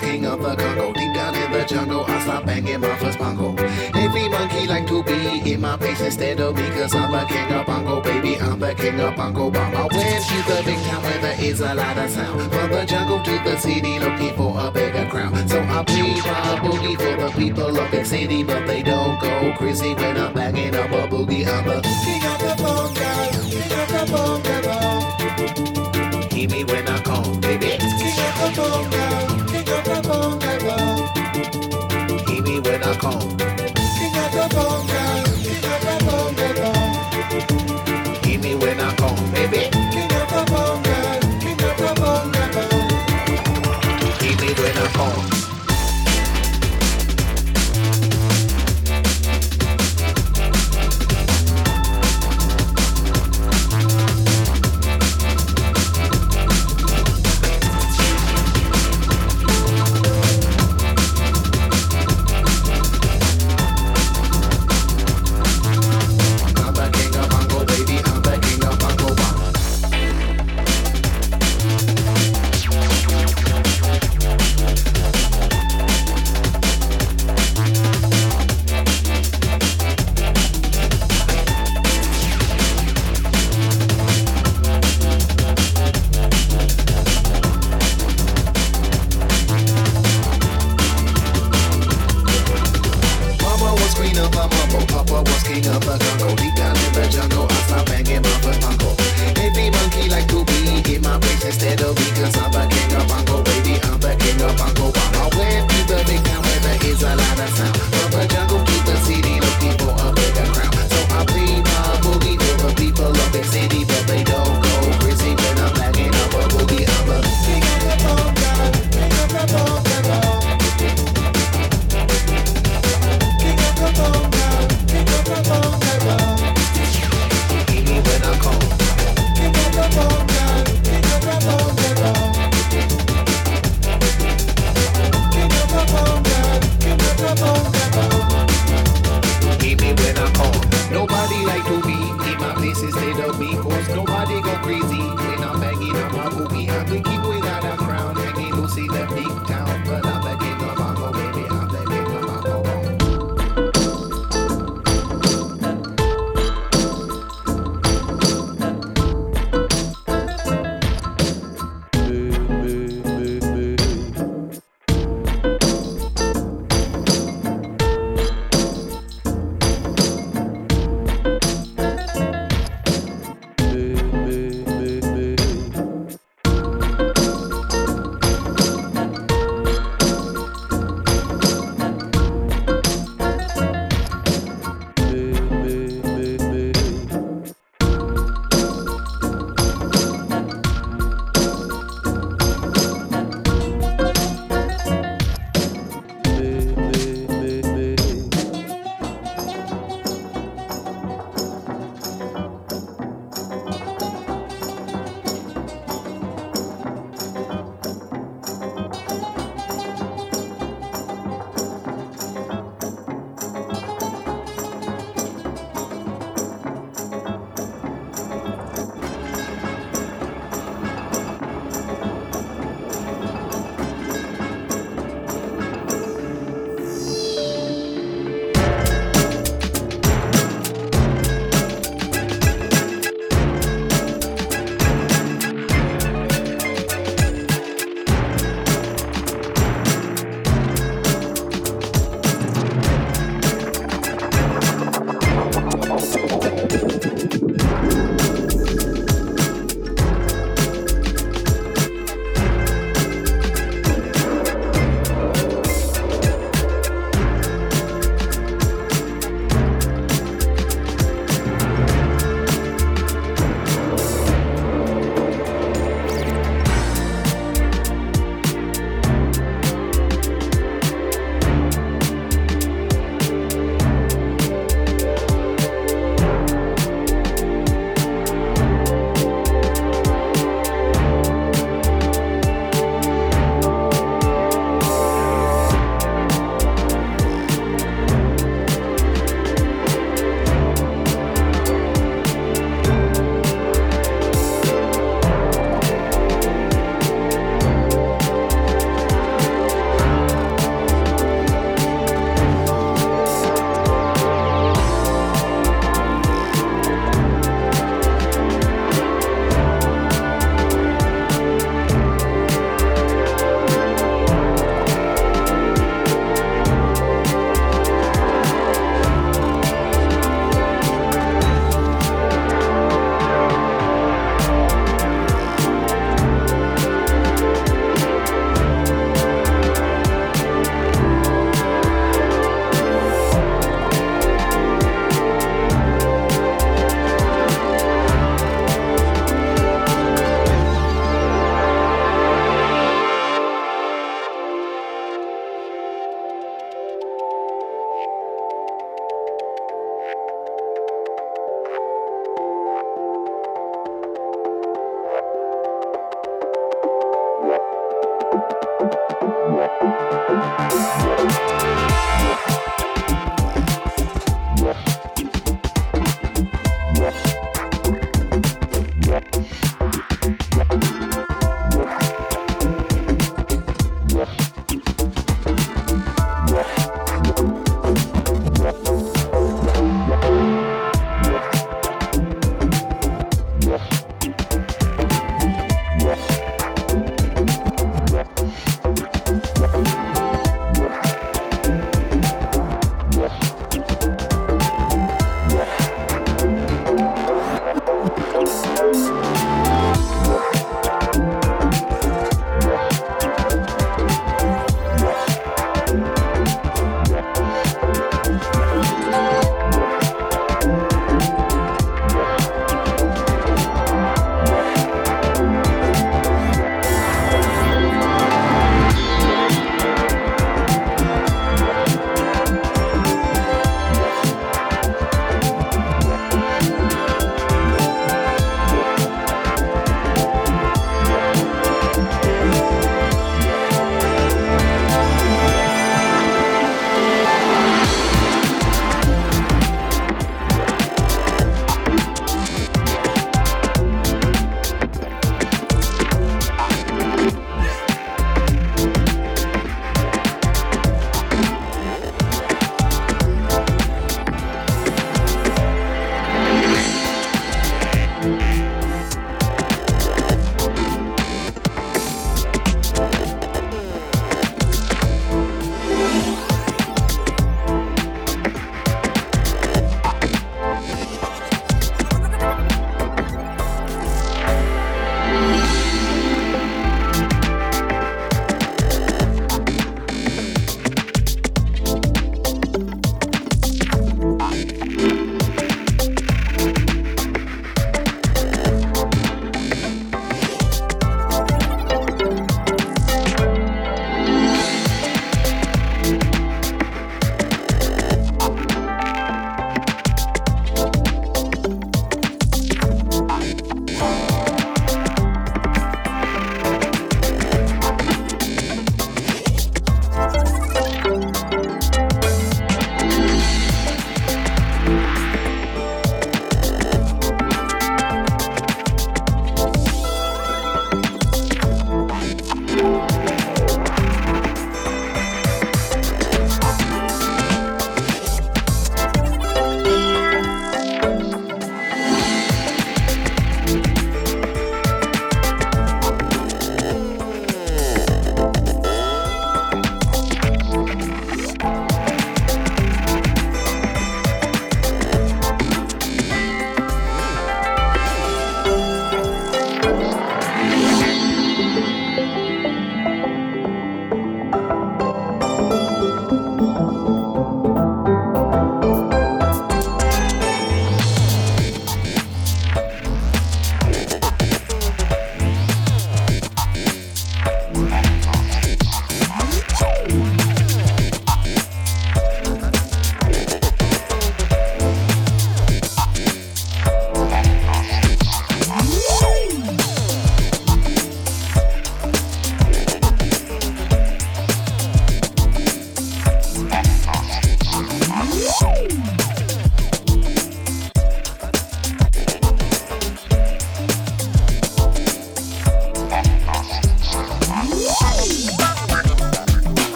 king of the Congo. Deep down in the jungle, I stop banging my first bongo. Every monkey like to be in my place instead of me, cause I'm the king of bongo, baby. I'm the king of bongo bomb. When she's the big town where there is a lot of sound. From the jungle to the city, looking for a bigger crown. So I play my boogie for the people of the city, but they don't go crazy when I'm banging up a boogie. I'm the king of the bongo, king of the bongo. Hear me when I call, baby. King of the bongo.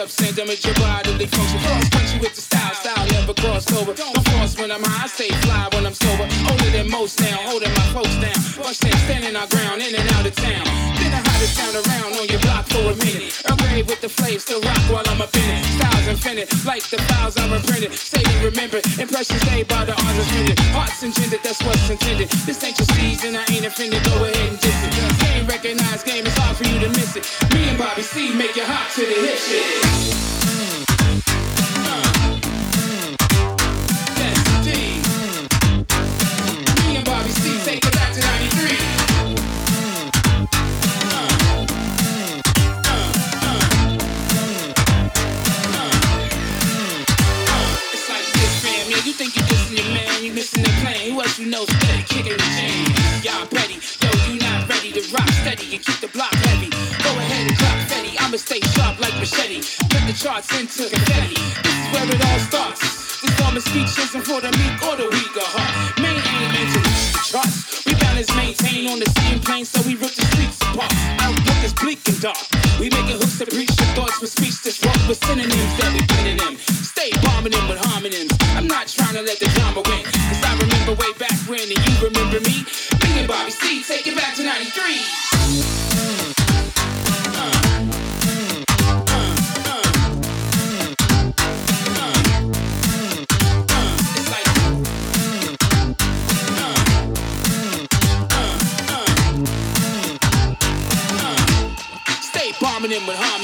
substance damage your bodily function. Cross country with the style, style never crossed over. Don't force when I'm high, I stay fly when I'm sober. Older than most now, holding my folks down. Bunch things standing our ground, in and out of town. Been the hottest town around on your block for a minute. A grave with the flames, still rock while I'm up in it. Styles infinite, like the files I'm reprinted questions made by the odds intended. Hearts intended, that's what's intended. This ain't your season, I ain't offended. Go ahead and diss it. Game recognized, game, it's hard for you to miss it. Me and Bobby C make you hot to the hip shit. stick in the chain. Y'all petty, yo, you not ready to rock steady and keep the block heavy. Go ahead and drop steady, I'ma stay sharp like machete. Cut the charts into confetti. This is where it all starts. This armor speech isn't for the meek or the weak heart. Main aim is to reach the charts. We balance maintain on the same plane, so we rip the streets apart. Outlook is bleak and dark. We make it hooks to reach the thoughts with speech that's wrong with synonyms that we pin in them. Stay bombing them with homonyms. I'm not trying to let the drama win way back when, and you remember me? Me and Bobby C, take it back to 93. dominant with harmony.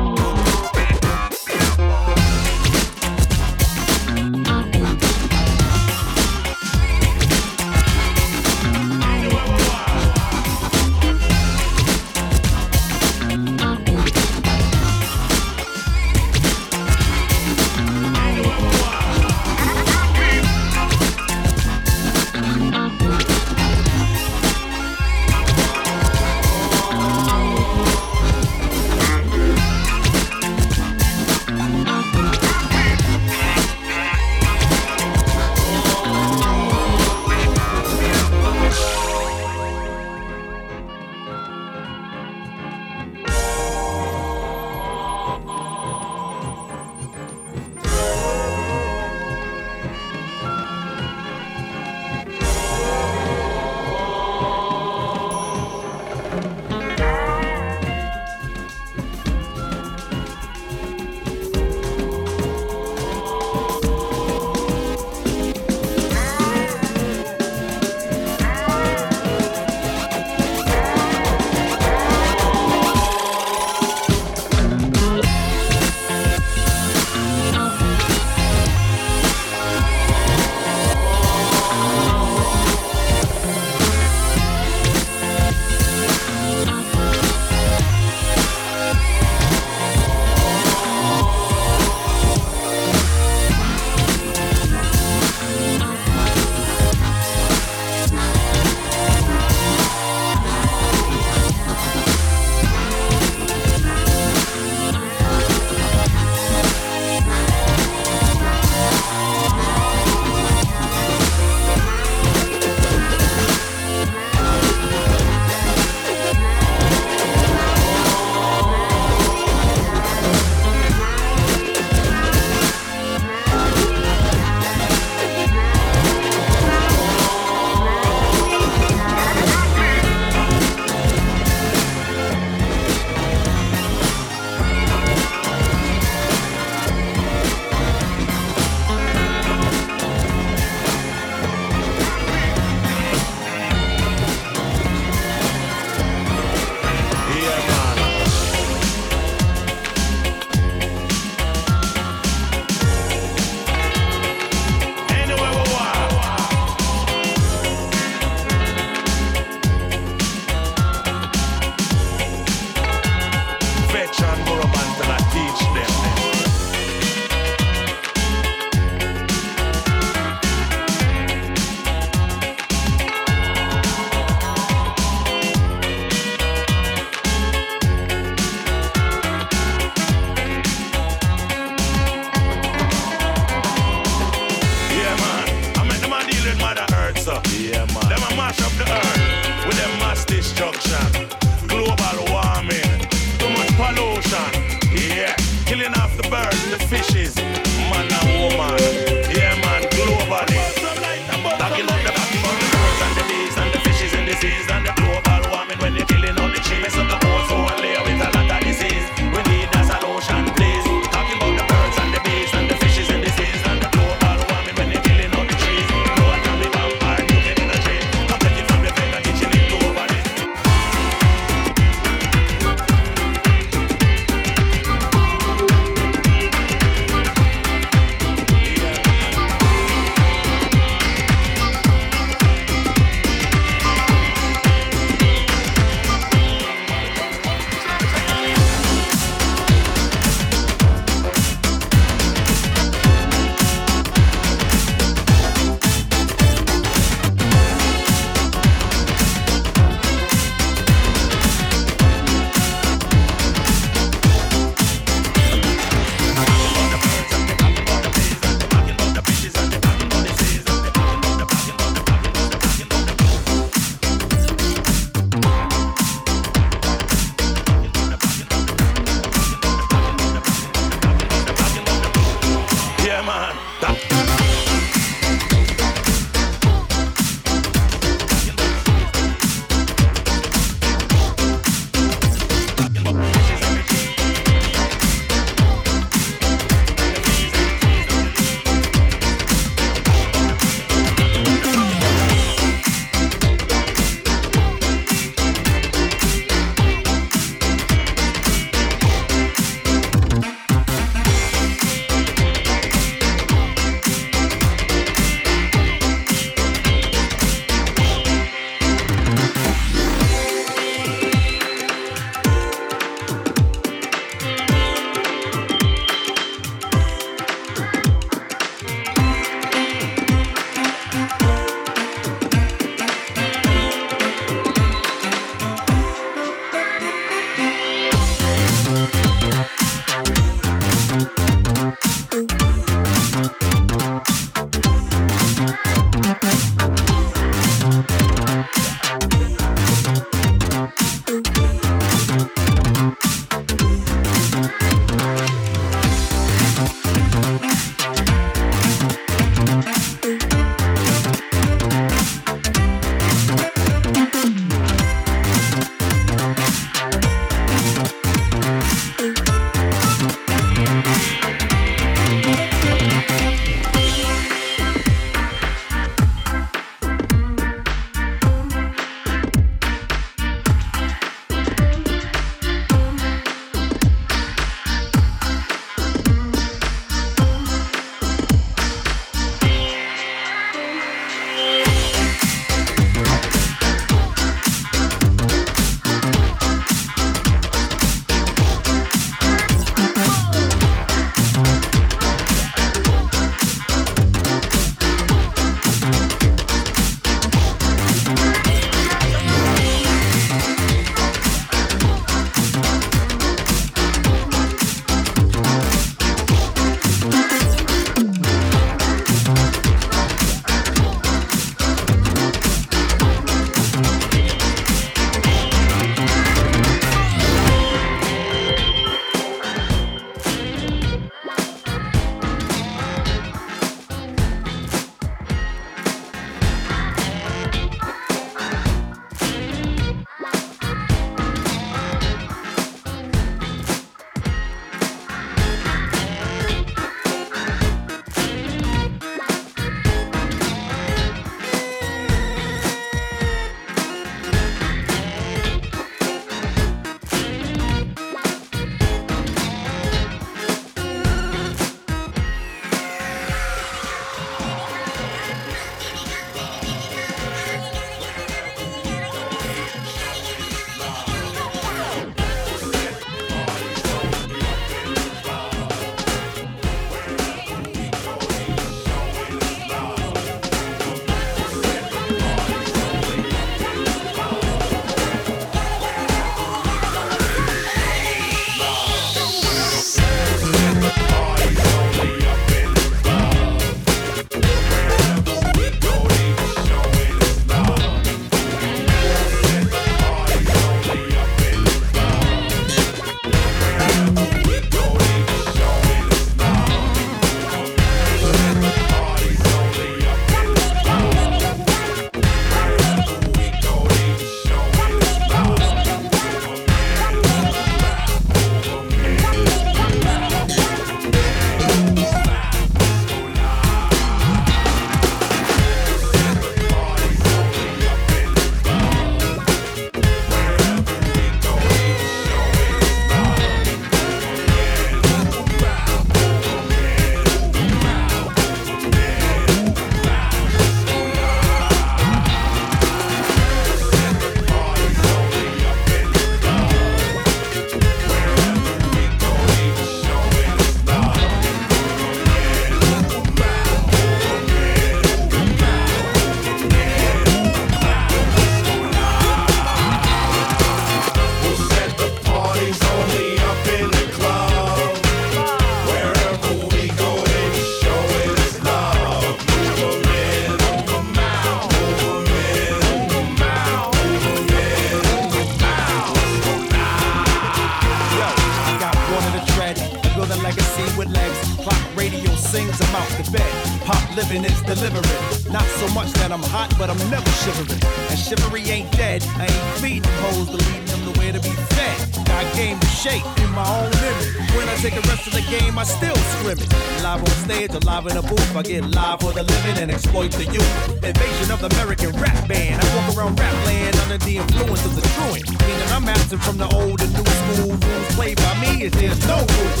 stage alive live in a booth. I get live for the living and exploit the youth. Invasion of the American rap band. I walk around rap land under the influence of the truant. Meaning I'm absent from the old and new school rules played by me is there's no rules.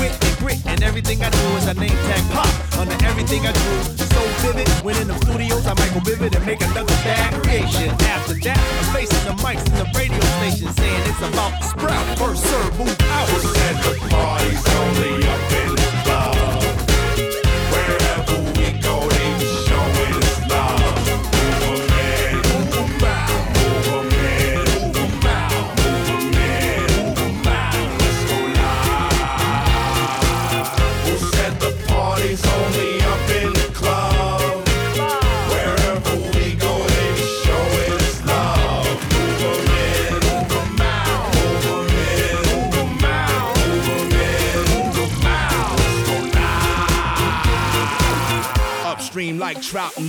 Wit and grit and everything I do is a name tag pop under everything I do. So vivid when in the studios I Michael Vivid and make another bad creation. After that, I'm facing the mics and the radio stations, saying it's about to sprout. First serve, move out. And the party's only up in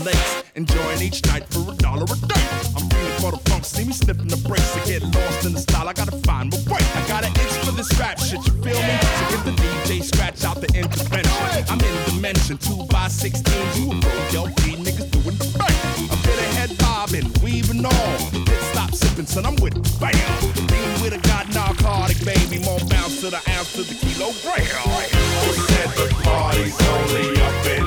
lakes, enjoying each night for a dollar a day. I'm feeling for the funk, see me slipping the brakes. I get lost in the style, I gotta find my way. I got an itch for this rap shit, you feel me? So get the DJ scratch out the intervention. I'm in dimension two by sixteen. You a real LP niggas doing the right. I'm bitter head bobbing, weaving on. pit stop sipping, son, I'm with bam. Being with a god narcotic, baby, more bounce to the ounce to the kilogram. Who said the party's only up in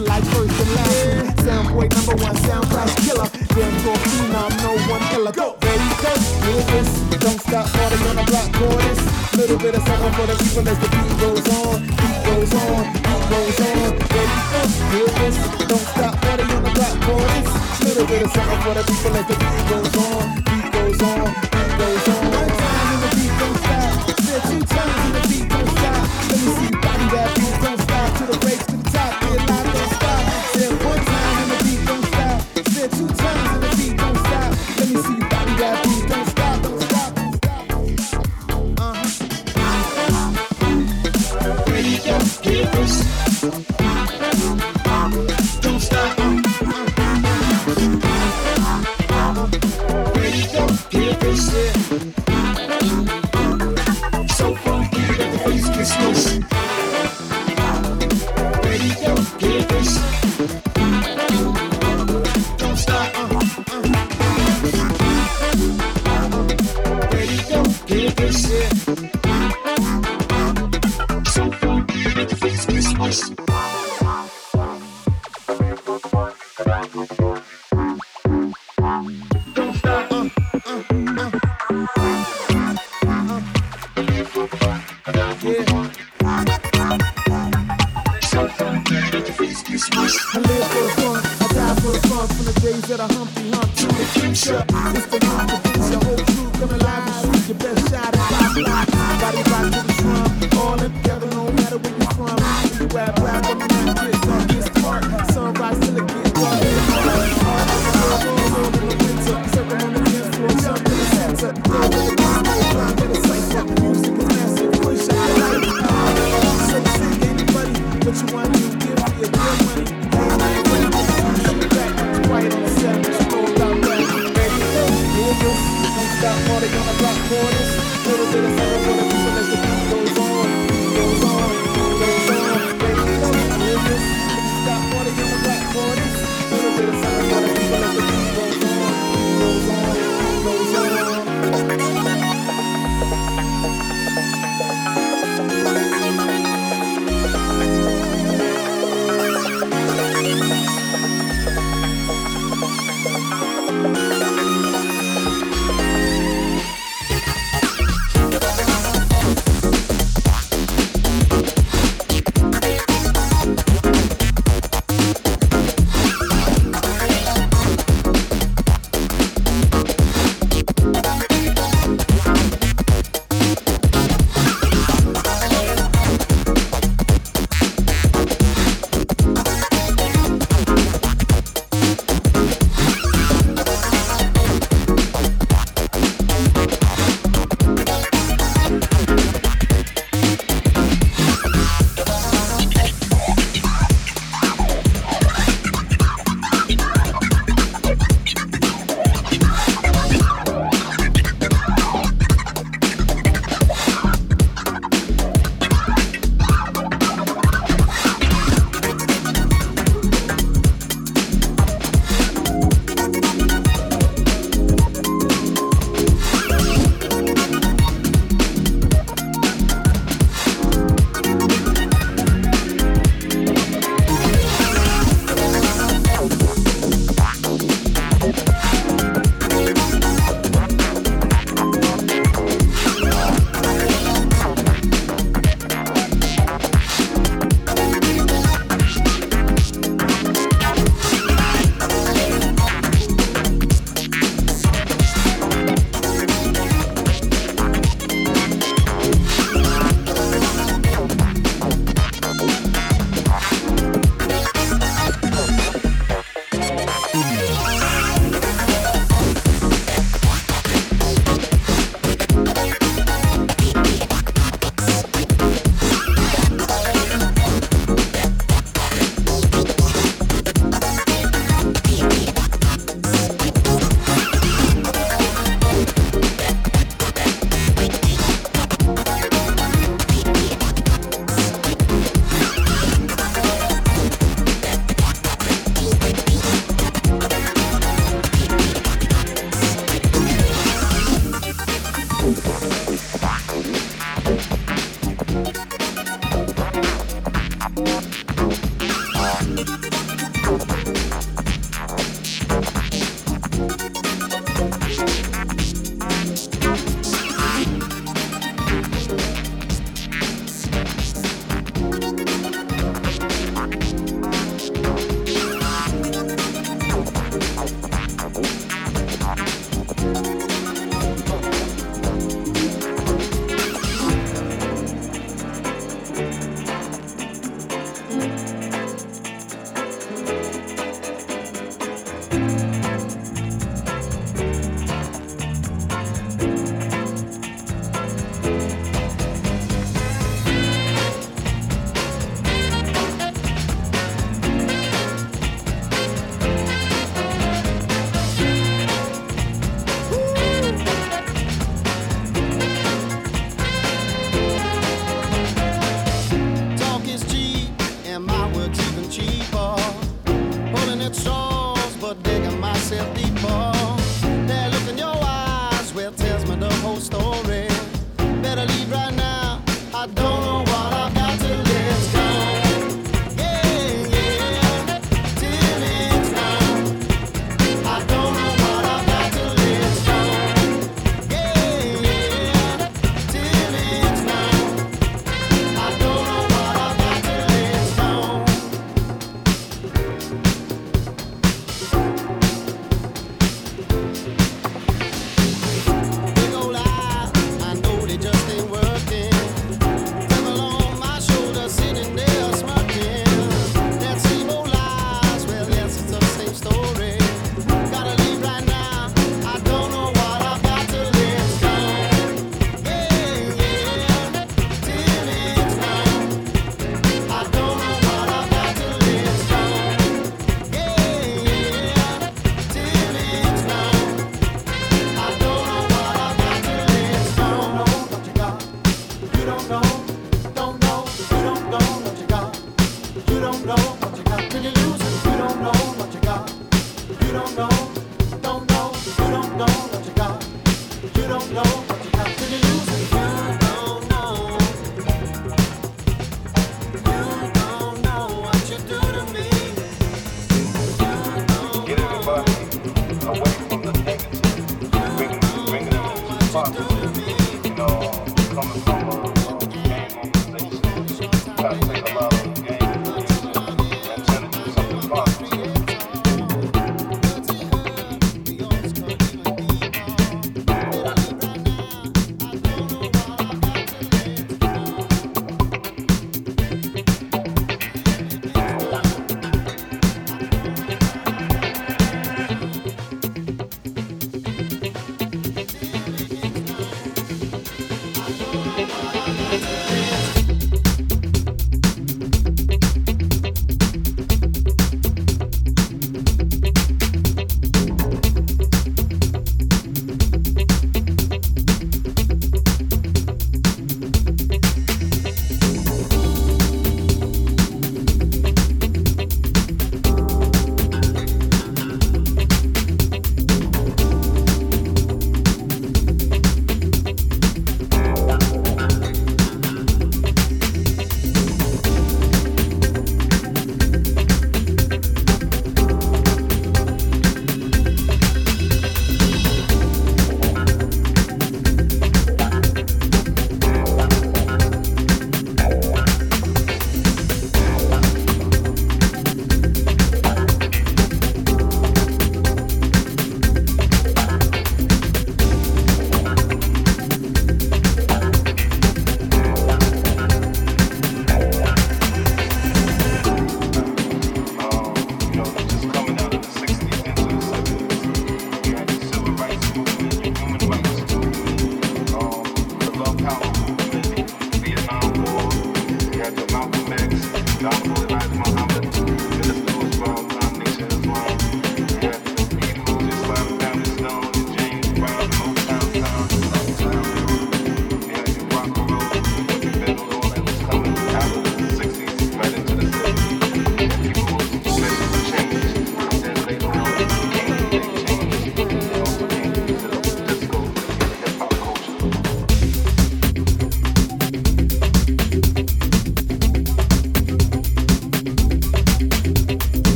man like first and last. Yeah. Soundboy number one, sound crash killer. Therefore, phenom, no one killer. Go, ready, go, hear this. Don't stop party on the block for this. Little bit of something for the people as the beat goes on, beat goes on, beat goes on. Ready, go, hear this. Don't stop party on the block for this. Little bit of something for the people as the beat goes on, beat goes on, beat goes on.